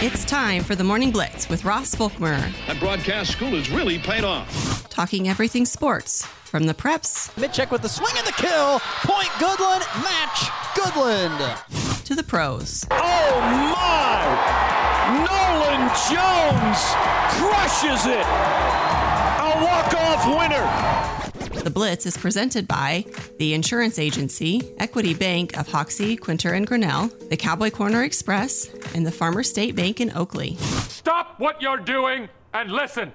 It's time for the Morning Blitz with Ross Volkmer. That broadcast school has really paid off. Talking everything sports from the preps. Mitchek with the swing and the kill. Point Goodland, match Goodland. To the pros. Oh my! Nolan Jones crushes it. A walk-off winner. The Blitz is presented by the Insurance Agency, Equity Bank of Hoxie, Quinter, and Grinnell, the Cowboy Corner Express, and the Farmer State Bank in Oakley. Stop what you're doing and listen.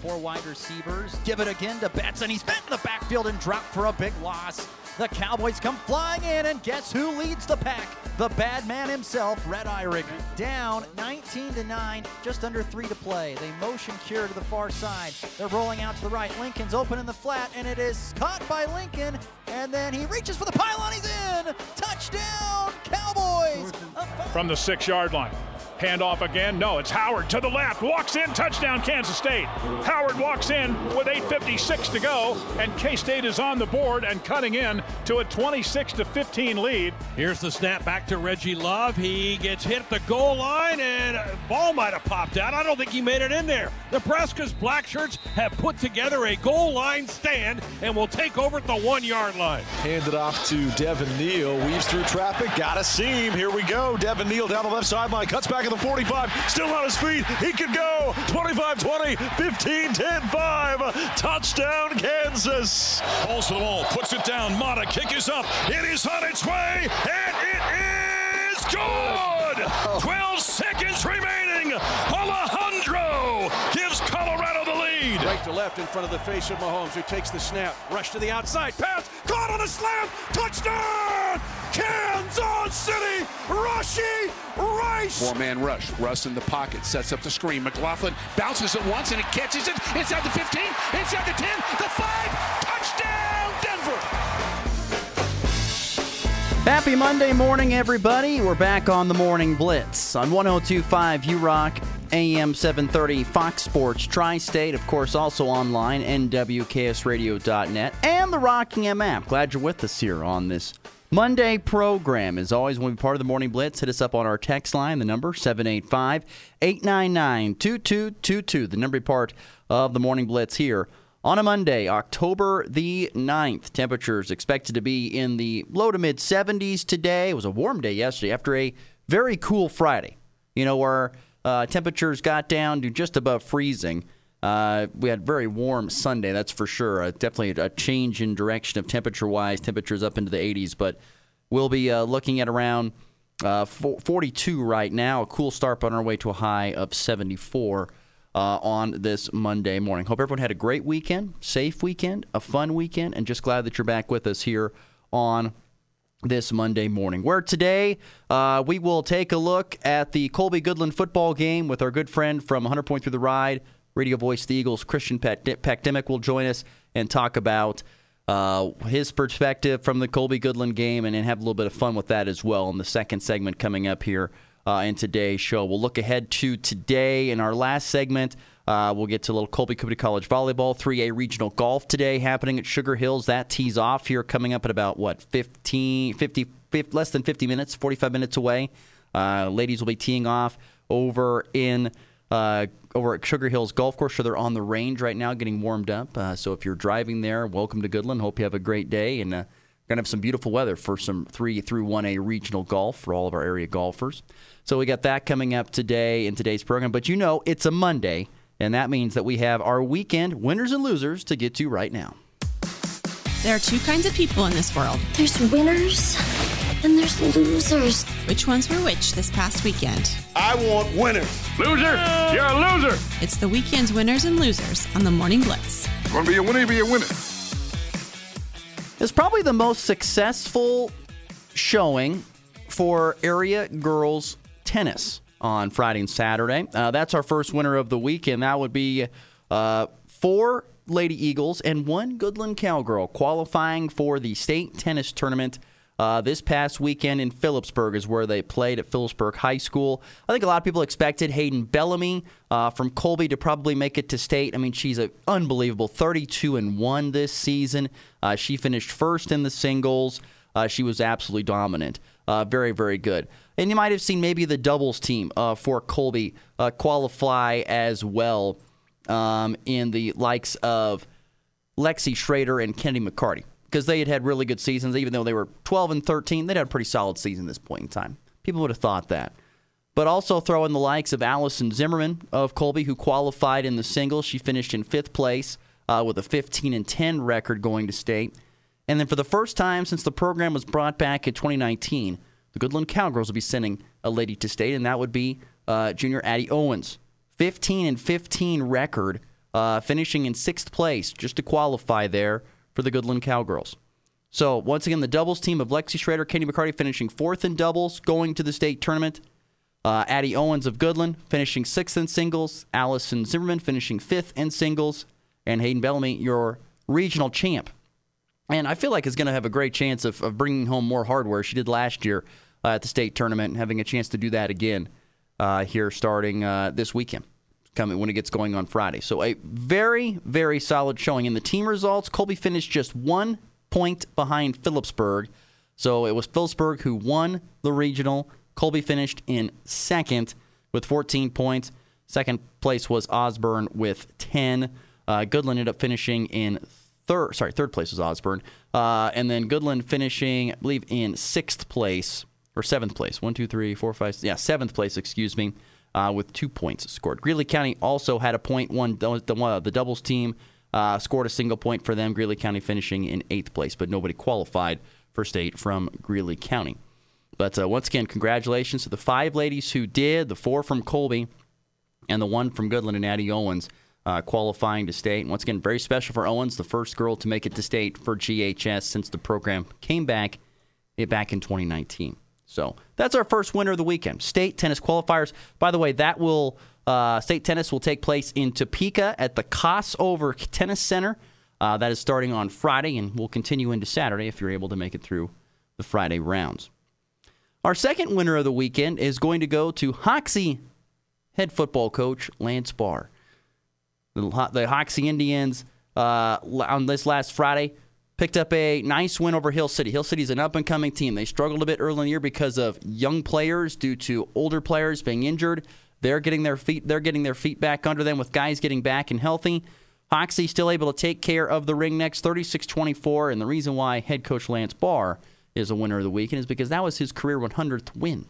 Four wide receivers. Give it again to Betts, and he's bent in the backfield and dropped for a big loss. The Cowboys come flying in, and guess who leads the pack? The bad man himself, Red Eyrick. Down 19 to 9, just under three to play. They motion cure to the far side. They're rolling out to the right. Lincoln's open in the flat, and it is caught by Lincoln. And then he reaches for the pylon. He's in. Touchdown, Cowboys. From the six yard line. Handoff again. No, it's Howard to the left. Walks in. Touchdown, Kansas State. Howard walks in with 8.56 to go, and K State is on the board and cutting in to a 26 to 15 lead. Here's the snap back to Reggie Love. He gets hit at the goal line, and a ball might have popped out. I don't think he made it in there. Nebraska's black shirts have put together a goal line stand and will take over at the one yard line. Handed off to Devin Neal. Weaves through traffic. Got a seam. Here we go. Devin Neal down the left sideline. Cuts back at the 45. Still on his feet. He could go. 25 20, 15 10 5. Touchdown, Kansas. Balls to the wall, puts it down. Mata kick is up. It is on its way, and it is good. 12 seconds remaining. Alejandro gives Colorado the lead. Right to left in front of the face of Mahomes, who takes the snap. Rush to the outside. Pass. Caught on a slam. Touchdown. Kansas City. Rashee Rice. Four man rush. Russ in the pocket. Sets up the screen. McLaughlin bounces it once and it catches it. Inside the 15. Inside the 10. The 5. Touchdown, Denver. Happy Monday morning, everybody. We're back on the Morning Blitz on 1025 U Rock, AM 730, Fox Sports Tri State, of course, also online, NWKSradio.net, and the Rocking M app. Glad you're with us here on this Monday program. As always, when we part of the Morning Blitz, hit us up on our text line, the number 785 899 2222, the number part of the Morning Blitz here on a Monday, October the 9th. Temperatures expected to be in the low to mid 70s today. It was a warm day yesterday after a very cool Friday, you know, where uh, temperatures got down to just above freezing. Uh, we had very warm Sunday, that's for sure. Uh, definitely a change in direction of temperature wise. Temperatures up into the 80s, but we'll be uh, looking at around uh, 42 right now. A cool start on our way to a high of 74 uh, on this Monday morning. Hope everyone had a great weekend, safe weekend, a fun weekend, and just glad that you're back with us here on this Monday morning. Where today uh, we will take a look at the Colby Goodland football game with our good friend from 100 Point Through the Ride, Radio Voice the Eagles, Christian Pakdimic will join us and talk about uh, his perspective from the Colby Goodland game and then have a little bit of fun with that as well in the second segment coming up here uh, in today's show. We'll look ahead to today in our last segment. Uh, we'll get to a little Colby Community College volleyball, 3A regional golf today happening at Sugar Hills. That tees off here coming up at about, what, 15, 50, 50 less than 50 minutes, 45 minutes away. Uh, ladies will be teeing off over in uh, over at Sugar Hills Golf Course. So they're on the range right now, getting warmed up. Uh, so if you're driving there, welcome to Goodland. Hope you have a great day and uh, to have some beautiful weather for some three through one A regional golf for all of our area golfers. So we got that coming up today in today's program. But you know, it's a Monday, and that means that we have our weekend winners and losers to get to right now. There are two kinds of people in this world. There's winners and there's losers. Which ones were which this past weekend? I want winners. Loser! You're a loser! It's the weekend's winners and losers on the Morning Blitz. Gonna be a winner, be a winner. It's probably the most successful showing for area girls tennis on Friday and Saturday. Uh, that's our first winner of the weekend. That would be uh, four Lady Eagles and one Goodland Cowgirl qualifying for the state tennis tournament. Uh, this past weekend in Phillipsburg is where they played at Phillipsburg High School. I think a lot of people expected Hayden Bellamy uh, from Colby to probably make it to state. I mean, she's an unbelievable 32 and one this season. Uh, she finished first in the singles. uh, she was absolutely dominant. Uh, very, very good. And you might have seen maybe the doubles team uh, for Colby uh, qualify as well um, in the likes of Lexi Schrader and Kennedy McCarty because they had had really good seasons. Even though they were 12 and 13, they'd had a pretty solid season at this point in time. People would have thought that. But also throw in the likes of Allison Zimmerman of Colby, who qualified in the singles. She finished in fifth place uh, with a 15 and 10 record going to state. And then for the first time since the program was brought back in 2019, the Goodland Cowgirls will be sending a lady to state, and that would be uh, junior Addie Owens. 15 and 15 record, uh, finishing in sixth place just to qualify there for the Goodland Cowgirls. So once again, the doubles team of Lexi Schrader, Kenny McCarty finishing fourth in doubles, going to the state tournament. Uh, Addie Owens of Goodland finishing sixth in singles. Allison Zimmerman finishing fifth in singles. And Hayden Bellamy, your regional champ. And I feel like is going to have a great chance of, of bringing home more hardware. She did last year uh, at the state tournament and having a chance to do that again uh, here starting uh, this weekend coming when it gets going on Friday. So a very, very solid showing. In the team results, Colby finished just one point behind Phillipsburg. So it was Phillipsburg who won the regional. Colby finished in second with 14 points. Second place was Osborne with 10. Uh, Goodland ended up finishing in third. Sorry, third place was Osborne, uh, and then Goodland finishing, I believe, in sixth place or seventh place. One, two, three, four, five. Yeah, seventh place. Excuse me uh, with two points scored. Greeley County also had a point. One the, the, the doubles team uh, scored a single point for them. Greeley County finishing in eighth place, but nobody qualified for state from Greeley County. But uh, once again, congratulations to the five ladies who did, the four from Colby, and the one from Goodland and Addie Owens. Uh, qualifying to state. And once again, very special for Owens, the first girl to make it to state for GHS since the program came back eh, back in 2019. So that's our first winner of the weekend. State tennis qualifiers. By the way, that will uh, state tennis will take place in Topeka at the Kossover Tennis Center. Uh, that is starting on Friday and will continue into Saturday if you're able to make it through the Friday rounds. Our second winner of the weekend is going to go to Hoxie head football coach Lance Barr. The, the Hoxie Indians uh, on this last Friday picked up a nice win over Hill City. Hill City's an up and coming team. They struggled a bit early in the year because of young players due to older players being injured. They're getting their feet they're getting their feet back under them with guys getting back and healthy. Hoxie still able to take care of the Ringnecks 36-24 and the reason why head coach Lance Barr is a winner of the weekend is because that was his career 100th win.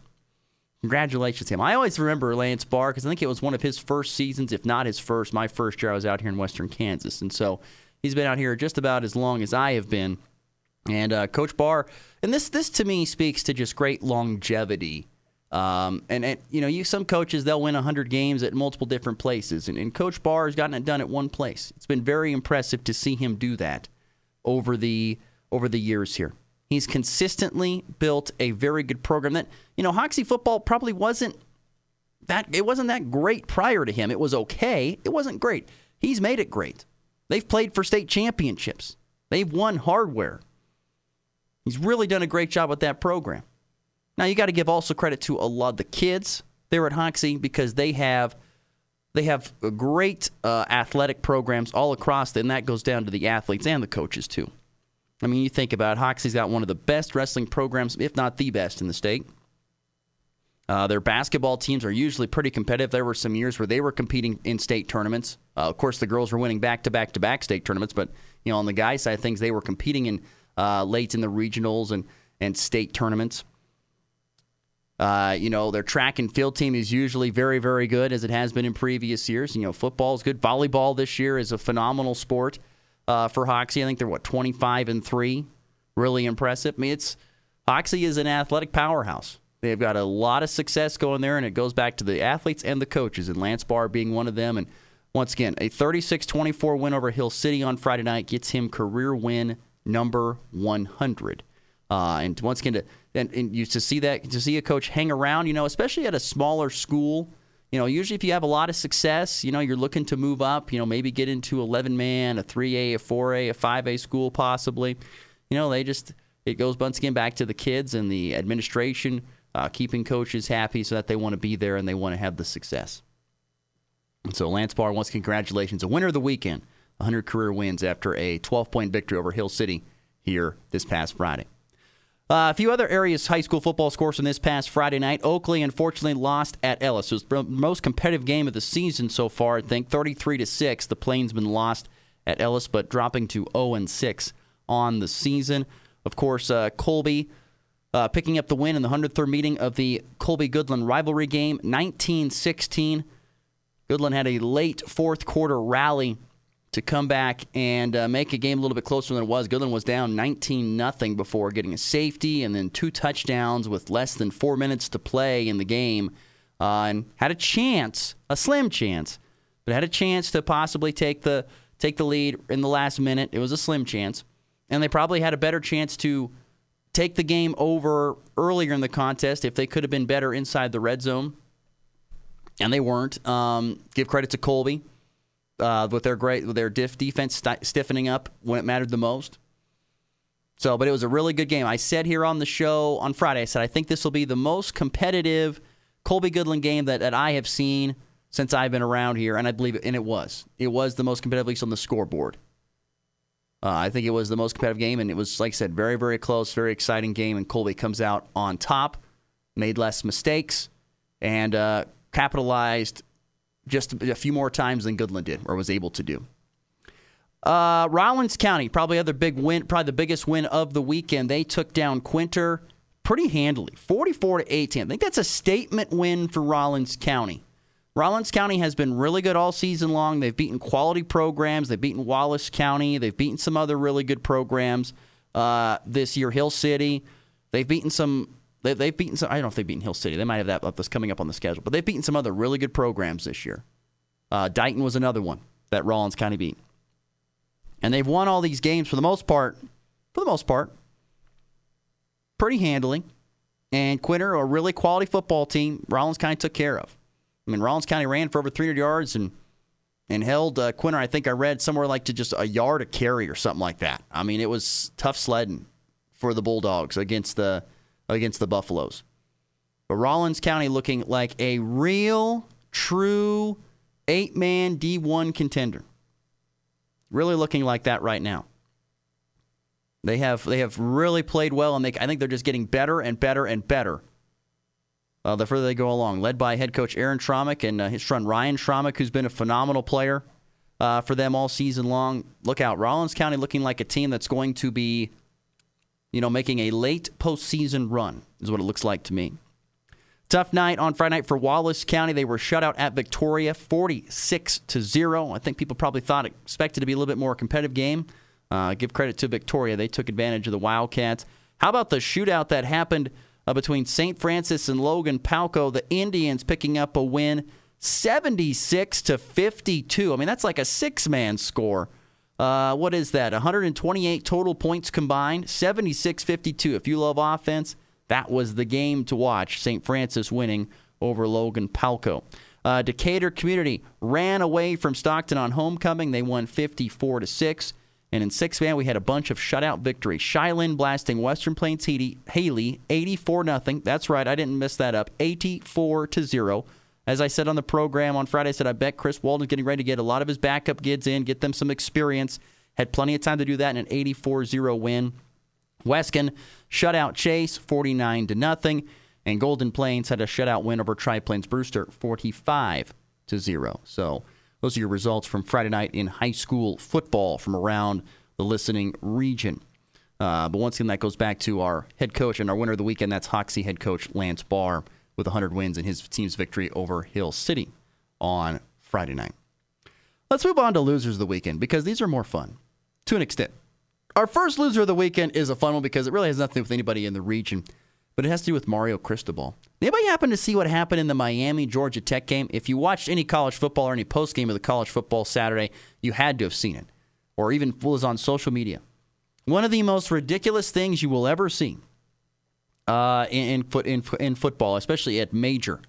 Congratulations to him. I always remember Lance Barr because I think it was one of his first seasons, if not his first, my first year I was out here in Western Kansas. And so He's been out here just about as long as I have been. And uh, Coach Barr, and this this to me speaks to just great longevity. Um, and, and, you know, you some coaches they'll win 100 games at multiple different places, and, and Coach Barr has gotten it done at one place. It's been very impressive to see him do that over the over the years here. He's consistently built a very good program that you know Hoxie football probably wasn't that it wasn't that great prior to him. It was okay. It wasn't great. He's made it great. They've played for state championships. They've won hardware. He's really done a great job with that program. Now you got to give also credit to a lot of the kids there at Hoxie because they have they have great uh, athletic programs all across, and that goes down to the athletes and the coaches too. I mean, you think about it, Hoxie's got one of the best wrestling programs, if not the best in the state. Uh, their basketball teams are usually pretty competitive. There were some years where they were competing in state tournaments. Uh, of course, the girls were winning back to back to back state tournaments, but you know, on the guys' side of things, they were competing in uh, late in the regionals and and state tournaments. Uh, you know, their track and field team is usually very, very good, as it has been in previous years. You know, football is good. Volleyball this year is a phenomenal sport uh, for Hoxie. I think they're what twenty five and three, really impressive. I mean, it's Hoxie is an athletic powerhouse. They've got a lot of success going there, and it goes back to the athletes and the coaches, and Lance Barr being one of them. And once again, a 36 24 win over Hill City on Friday night gets him career win number 100. Uh, and once again, to, and, and you, to see that, to see a coach hang around, you know, especially at a smaller school, you know, usually if you have a lot of success, you know, you're looking to move up, you know, maybe get into 11 man, a 3A, a 4A, a 5A school possibly. You know, they just, it goes once again back to the kids and the administration uh, keeping coaches happy so that they want to be there and they want to have the success. And so Lance Barr, once congratulations, a winner of the weekend, 100 career wins after a 12 point victory over Hill City here this past Friday. Uh, a few other areas high school football scores from this past Friday night. Oakley unfortunately lost at Ellis. It was the most competitive game of the season so far. I think 33 to six. The Plainsmen lost at Ellis, but dropping to 0 and 6 on the season. Of course, uh, Colby uh, picking up the win in the 103rd meeting of the Colby Goodland rivalry game, 19 16. Goodland had a late fourth quarter rally to come back and uh, make a game a little bit closer than it was. Goodland was down 19 nothing before getting a safety and then two touchdowns with less than four minutes to play in the game, uh, and had a chance, a slim chance, but had a chance to possibly take the take the lead in the last minute. It was a slim chance, and they probably had a better chance to take the game over earlier in the contest if they could have been better inside the red zone, and they weren't. Um, give credit to Colby uh, with their great with their diff defense st- stiffening up when it mattered the most. So, but it was a really good game. I said here on the show on Friday, I said I think this will be the most competitive Colby Goodland game that, that I have seen since I've been around here, and I believe it, and it was. It was the most competitive, least on the scoreboard. Uh, I think it was the most competitive game, and it was, like I said, very, very close, very exciting game. And Colby comes out on top, made less mistakes, and uh, capitalized just a few more times than Goodland did or was able to do. Uh, Rollins County, probably other big win, probably the biggest win of the weekend. They took down Quinter pretty handily, 44 to 18. I think that's a statement win for Rollins County. Rollins County has been really good all season long. They've beaten quality programs. They've beaten Wallace County. They've beaten some other really good programs uh, this year. Hill City. They've beaten some they, they've beaten some. I don't know if they've beaten Hill City. They might have that that's coming up on the schedule. But they've beaten some other really good programs this year. Uh, Dighton was another one that Rollins County beat. And they've won all these games for the most part, for the most part, pretty handily. And Quinter, a really quality football team, Rollins County took care of. I mean, Rollins County ran for over 300 yards and and held uh, Quinter. I think I read somewhere like to just a yard a carry or something like that. I mean, it was tough sledding for the Bulldogs against the against the Buffaloes. But Rollins County looking like a real, true eight man D1 contender. Really looking like that right now. They have they have really played well, and they, I think they're just getting better and better and better uh, the further they go along. Led by head coach Aaron Schromick and uh, his son Ryan Schromick, who's been a phenomenal player uh, for them all season long. Look out, Rollins County looking like a team that's going to be you know, making a late postseason run is what it looks like to me. Tough night on Friday night for Wallace County. They were shut out at Victoria, 46 to zero. I think people probably thought expected to be a little bit more competitive game. Uh, give credit to Victoria; they took advantage of the Wildcats. How about the shootout that happened uh, between St. Francis and Logan Palco? The Indians picking up a win, 76 to 52. I mean, that's like a six-man score. Uh, what is that? 128 total points combined, 76 52. If you love offense, that was the game to watch. St. Francis winning over Logan Palco. Uh, Decatur Community ran away from Stockton on homecoming. They won 54 to 6. And in six man, we had a bunch of shutout victories. Shiloh blasting Western Plains Healy 84 0. That's right, I didn't miss that up. 84 to 0. As I said on the program on Friday, I said I bet Chris Walden's getting ready to get a lot of his backup kids in, get them some experience. Had plenty of time to do that in an 84-0 win. Weskan shut out Chase 49 to nothing, and Golden Plains had a shutout win over Tri Plains Brewster 45 to 0. So those are your results from Friday night in high school football from around the listening region. Uh, but once again, that goes back to our head coach and our winner of the weekend. That's Hoxie head coach Lance Barr with 100 wins in his team's victory over Hill City on Friday night. Let's move on to losers of the weekend because these are more fun to an extent. Our first loser of the weekend is a fun one because it really has nothing to do with anybody in the region, but it has to do with Mario Cristobal. Anybody happen to see what happened in the Miami Georgia Tech game? If you watched any college football or any post game of the college football Saturday, you had to have seen it, or even was on social media. One of the most ridiculous things you will ever see uh, in, in, in, in football, especially at major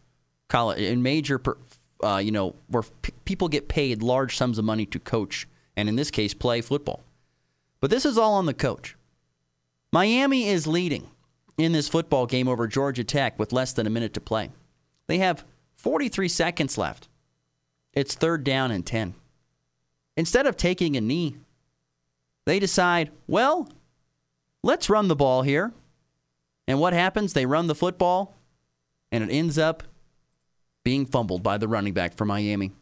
college, in major, uh, you know, where p- people get paid large sums of money to coach, and in this case, play football. But this is all on the coach. Miami is leading in this football game over Georgia Tech with less than a minute to play. They have 43 seconds left. It's third down and 10. Instead of taking a knee, they decide, well, let's run the ball here. And what happens? They run the football, and it ends up being fumbled by the running back for Miami.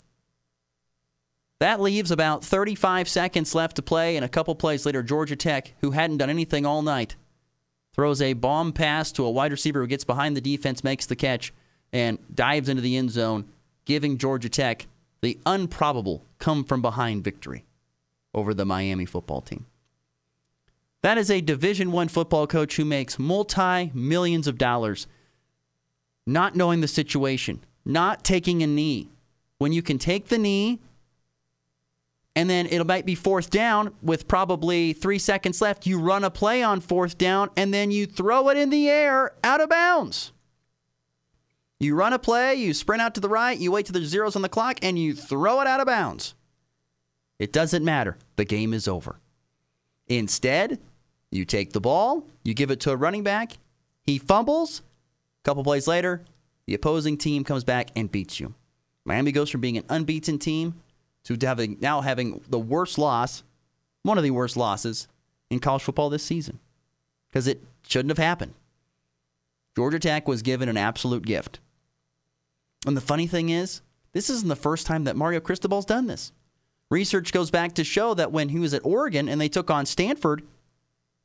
That leaves about 35 seconds left to play, and a couple plays later, Georgia Tech, who hadn't done anything all night, throws a bomb pass to a wide receiver who gets behind the defense, makes the catch, and dives into the end zone, giving Georgia Tech the unprobable come from behind victory over the Miami football team. That is a Division 1 football coach who makes multi-millions of dollars not knowing the situation, not taking a knee. When you can take the knee and then it might be fourth down with probably 3 seconds left, you run a play on fourth down and then you throw it in the air out of bounds. You run a play, you sprint out to the right, you wait till there's zeros on the clock, and you throw it out of bounds. It doesn't matter. The game is over. Instead, you take the ball, you give it to a running back, he fumbles. A couple plays later, the opposing team comes back and beats you. Miami goes from being an unbeaten team to having now having the worst loss, one of the worst losses in college football this season, because it shouldn't have happened. Georgia Tech was given an absolute gift. And the funny thing is, this isn't the first time that Mario Cristobal's done this. Research goes back to show that when he was at Oregon and they took on Stanford,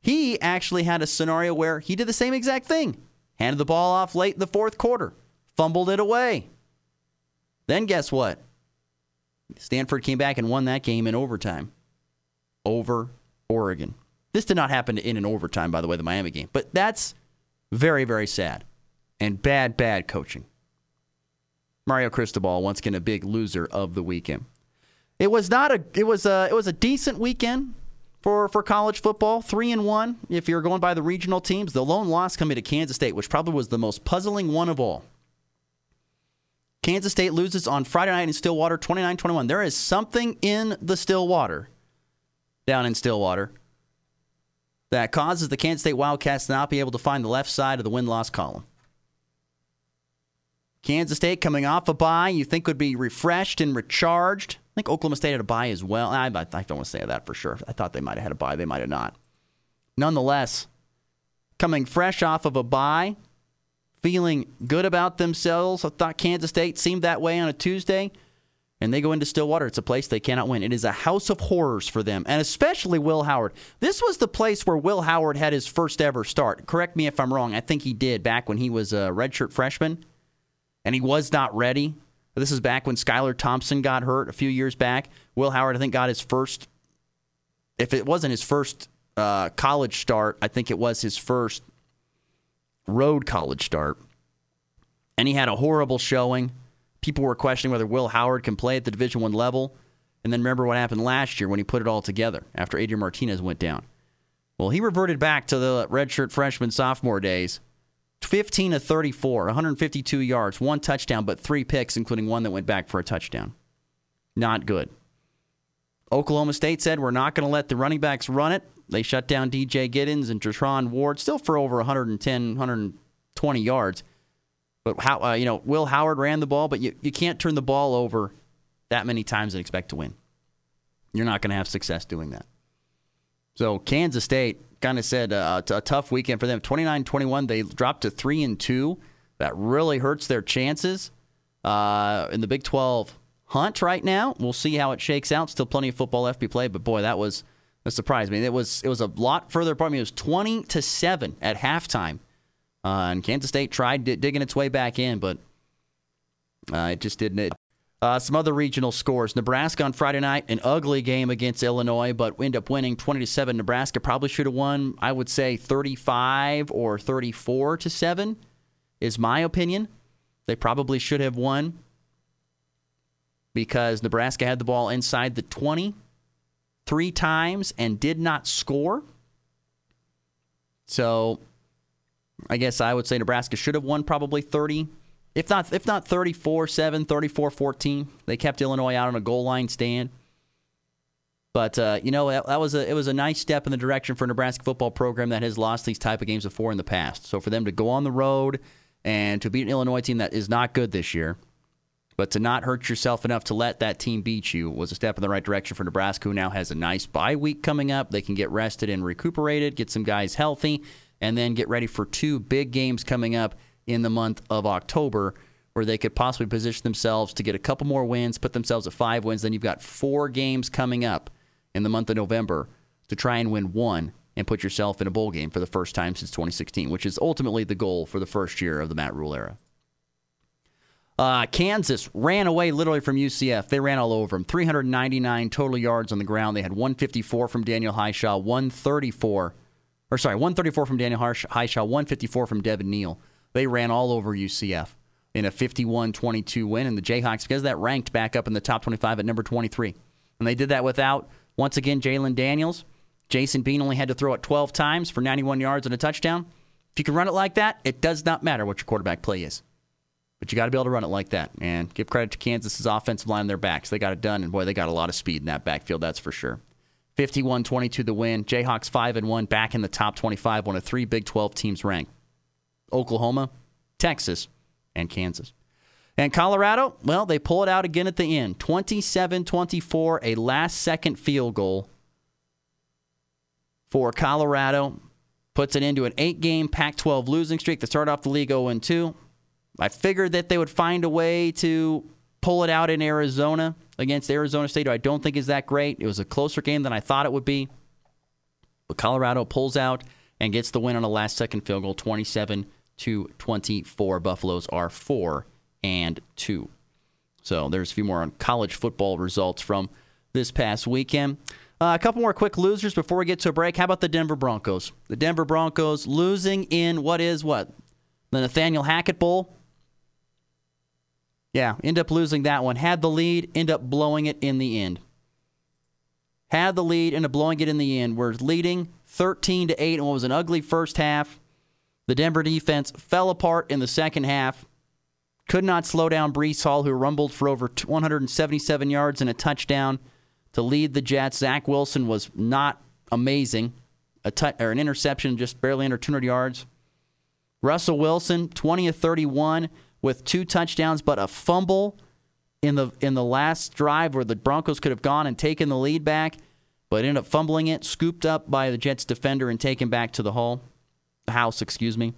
he actually had a scenario where he did the same exact thing. Handed the ball off late in the fourth quarter, fumbled it away. Then guess what? Stanford came back and won that game in overtime over Oregon. This did not happen in an overtime, by the way, the Miami game. But that's very, very sad and bad, bad coaching. Mario Cristobal once again a big loser of the weekend. It was not a it was a it was a decent weekend for for college football. Three and one if you're going by the regional teams. The lone loss coming to Kansas State, which probably was the most puzzling one of all. Kansas State loses on Friday night in Stillwater 29-21. There is something in the Stillwater down in Stillwater that causes the Kansas State Wildcats to not be able to find the left side of the win-loss column. Kansas State coming off a bye, you think would be refreshed and recharged. I think Oklahoma State had a bye as well. I, I don't want to say that for sure. I thought they might have had a bye. They might have not. Nonetheless, coming fresh off of a bye, feeling good about themselves. I thought Kansas State seemed that way on a Tuesday. And they go into Stillwater. It's a place they cannot win. It is a house of horrors for them, and especially Will Howard. This was the place where Will Howard had his first ever start. Correct me if I'm wrong. I think he did back when he was a redshirt freshman and he was not ready. This is back when Skylar Thompson got hurt a few years back. Will Howard, I think, got his first, if it wasn't his first uh, college start, I think it was his first road college start. And he had a horrible showing. People were questioning whether Will Howard can play at the Division One level. And then remember what happened last year when he put it all together after Adrian Martinez went down. Well, he reverted back to the redshirt freshman sophomore days 15 to 34, 152 yards, one touchdown, but three picks, including one that went back for a touchdown. Not good. Oklahoma State said we're not going to let the running backs run it. They shut down DJ Giddens and Treshaun Ward, still for over 110, 120 yards. But how uh, you know Will Howard ran the ball, but you, you can't turn the ball over that many times and expect to win. You're not going to have success doing that. So Kansas State kind of said uh, a tough weekend for them. 29-21, they dropped to 3 and 2. That really hurts their chances uh, in the Big 12 hunt right now. We'll see how it shakes out. Still plenty of football left to be played, but boy, that was a surprise. I mean, it was it was a lot further apart. I mean, it was 20 to 7 at halftime. Uh, and Kansas State tried digging its way back in, but uh, it just didn't. Uh, some other regional scores: Nebraska on Friday night, an ugly game against Illinois, but end up winning 20 to seven. Nebraska probably should have won. I would say 35 or 34 to seven is my opinion. They probably should have won because Nebraska had the ball inside the 20 three times and did not score. So I guess I would say Nebraska should have won probably 30 if not if not 34-7, 34-14. They kept Illinois out on a goal line stand. But uh, you know that, that, was a it was a nice step in the direction for Nebraska football program that has lost these type of games before in the past. So for them to go on the road and to beat an Illinois team that is not good this year, but to not hurt yourself enough to let that team beat you was a step in the right direction for Nebraska, who now has a nice bye week coming up. They can get rested and recuperated, get some guys healthy, and then get ready for two big games coming up in the month of October where they could possibly position themselves to get a couple more wins, put themselves at five wins. Then you've got four games coming up in the month of November to try and win one and put yourself in a bowl game for the first time since 2016, which is ultimately the goal for the first year of the Matt Rhule era. Uh, Kansas ran away literally from UCF. They ran all over them. 399 total yards on the ground. They had 154 from Daniel Hishaw, 134, or sorry, 134 from Daniel Hishaw, 154 from Devin Neal. They ran all over UCF in a 51 22 win. And the Jayhawks, because that, ranked back up in the top 25 at number 23. And they did that without, once again, Jalon Daniels. Jason Bean only had to throw it 12 times for 91 yards and a touchdown. If you can run it like that, it does not matter what your quarterback play is. But you got to be able to run it like that. And give credit to Kansas's offensive line on their backs. They got it done, and boy, they got a lot of speed in that backfield, that's for sure. 51 22 the win. Jayhawks 5 and 1, back in the top 25, one of three Big 12 teams ranked Oklahoma, Texas, and Kansas. And Colorado, well, they pull it out again at the end 27 24, a last second field goal for Colorado. Puts it into an eight game Pac 12 losing streak. They start off the league 0 2. I figured that they would find a way to pull it out in Arizona against Arizona State, who I don't think is that great. It was a closer game than I thought it would be. But Colorado pulls out and gets the win on a last second field goal, 27 to 24. Buffaloes are 4 and 2. So there's a few more on college football results from this past weekend. Uh, a couple more quick losers before we get to a break. How about the Denver Broncos? The Denver Broncos losing in what is what? The Nathaniel Hackett Bowl. Yeah, end up losing that one. Had the lead, end up blowing it in the end. Had the lead, end up blowing it in the end. We're leading 13 to 8 and what was an ugly first half. The Denver defense fell apart in the second half. Could not slow down Breece Hall, who rumbled for over 177 yards and a touchdown to lead the Jets. Zach Wilson was not amazing. A t- or an interception, just barely under 200 yards. Russell Wilson, 20 of 31 with two touchdowns, but a fumble in the in the last drive where the Broncos could have gone and taken the lead back, but ended up fumbling it, scooped up by the Jets defender and taken back to the hole, house, excuse me.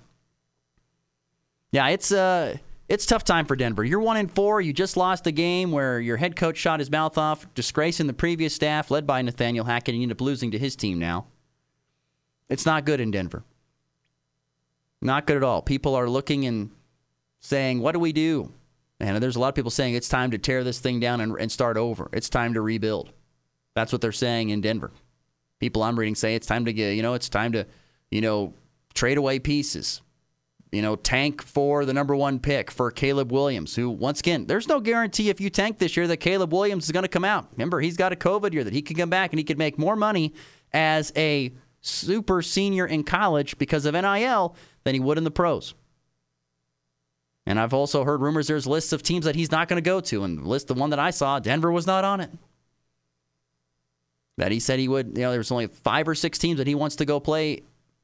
Yeah, it's uh it's tough time for Denver. You're one in four. You just lost a game where your head coach shot his mouth off, disgracing the previous staff led by Nathaniel Hackett, and you end up losing to his team now. It's not good in Denver. Not good at all. People are looking and saying, What do we do? And there's a lot of people saying it's time to tear this thing down and, and start over. It's time to rebuild. That's what they're saying in Denver. People I'm reading say it's time to get, you know, it's time to, you know, trade away pieces. You know, tank for the number one pick for Caleb Williams, who, once again, there's no guarantee if you tank this year that Caleb Williams is going to come out. Remember, he's got a COVID year that he could come back and he could make more money as a super senior in college because of NIL than he would in the pros. And I've also heard rumors there's lists of teams that he's not going to go to. And the list, the one that I saw, Denver was not on it. That he said he would, you know, there's only five or six teams that he wants to go play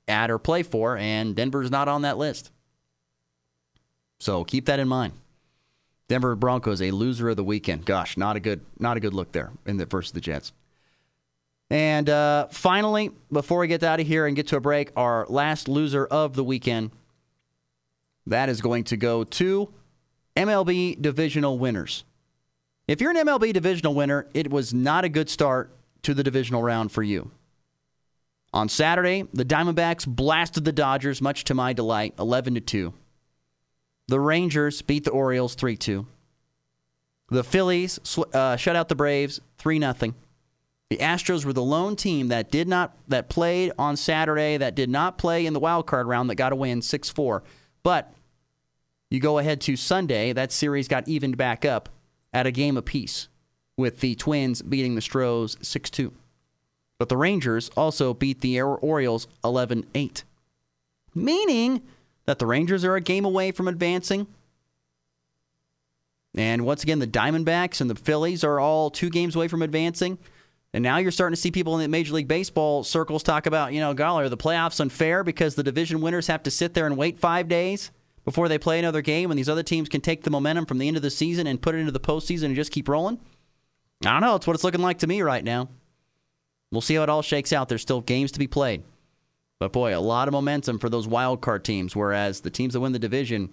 at or play for, and Denver's not on that list. So keep that in mind. Denver Broncos, a loser of the weekend. Gosh, not a good, not a good look there in the versus the Jets. And uh, finally, before we get out of here and get to a break, our last loser of the weekend. That is going to go to MLB divisional winners. If you're an MLB divisional winner, it was not a good start to the divisional round for you. On Saturday, the Diamondbacks blasted the Dodgers, much to my delight, 11 to 2. The Rangers beat the Orioles 3 2. The Phillies uh, shut out the Braves 3 0. The Astros were the lone team that did not that played on Saturday that did not play in the wild card round that got a win 6-4. But you go ahead to Sunday, that series got evened back up at a game apiece with the Twins beating the Stros 6-2. But the Rangers also beat the Orioles 11-8. Meaning that the Rangers are a game away from advancing. And once again, the Diamondbacks and the Phillies are all two games away from advancing. And now you're starting to see people in the Major League Baseball circles talk about, you know, golly, are the playoffs unfair because the division winners have to sit there and wait five days before they play another game and these other teams can take the momentum from the end of the season and put it into the postseason and just keep rolling? I don't know. It's what it's looking like to me right now. We'll see how it all shakes out. There's still games to be played. But boy, a lot of momentum for those wild card teams, whereas the teams that win the division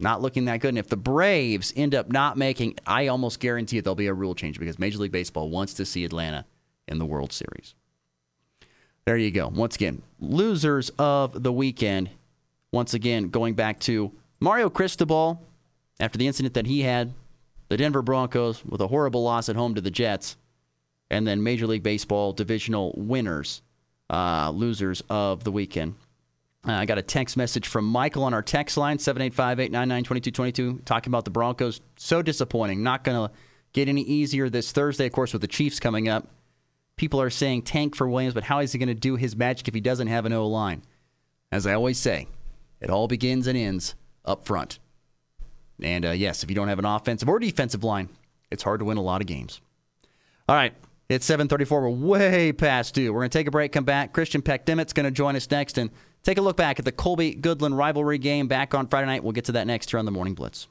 not looking that good. And if the Braves end up not making, I almost guarantee it, there'll be a rule change because Major League Baseball wants to see Atlanta in the World Series. There you go. Once again, losers of the weekend. Once again, going back to Mario Cristobal after the incident that he had, the Denver Broncos with a horrible loss at home to the Jets, and then Major League Baseball divisional winners, uh, losers of the weekend. Uh, I got a text message from Michael on our text line, 785 899 2222, talking about the Broncos. So disappointing. Not going to get any easier this Thursday, of course, with the Chiefs coming up. People are saying tank for Williams, but how is he going to do his magic if he doesn't have an O line? As I always say, it all begins and ends up front. And uh, yes, if you don't have an offensive or defensive line, it's hard to win a lot of games. All right, it's 7:34. We're way past due. We're going to take a break. Come back. Christian Peckdemit's going to join us next and take a look back at the Colby Goodland rivalry game back on Friday night. We'll get to that next here on the Morning Blitz.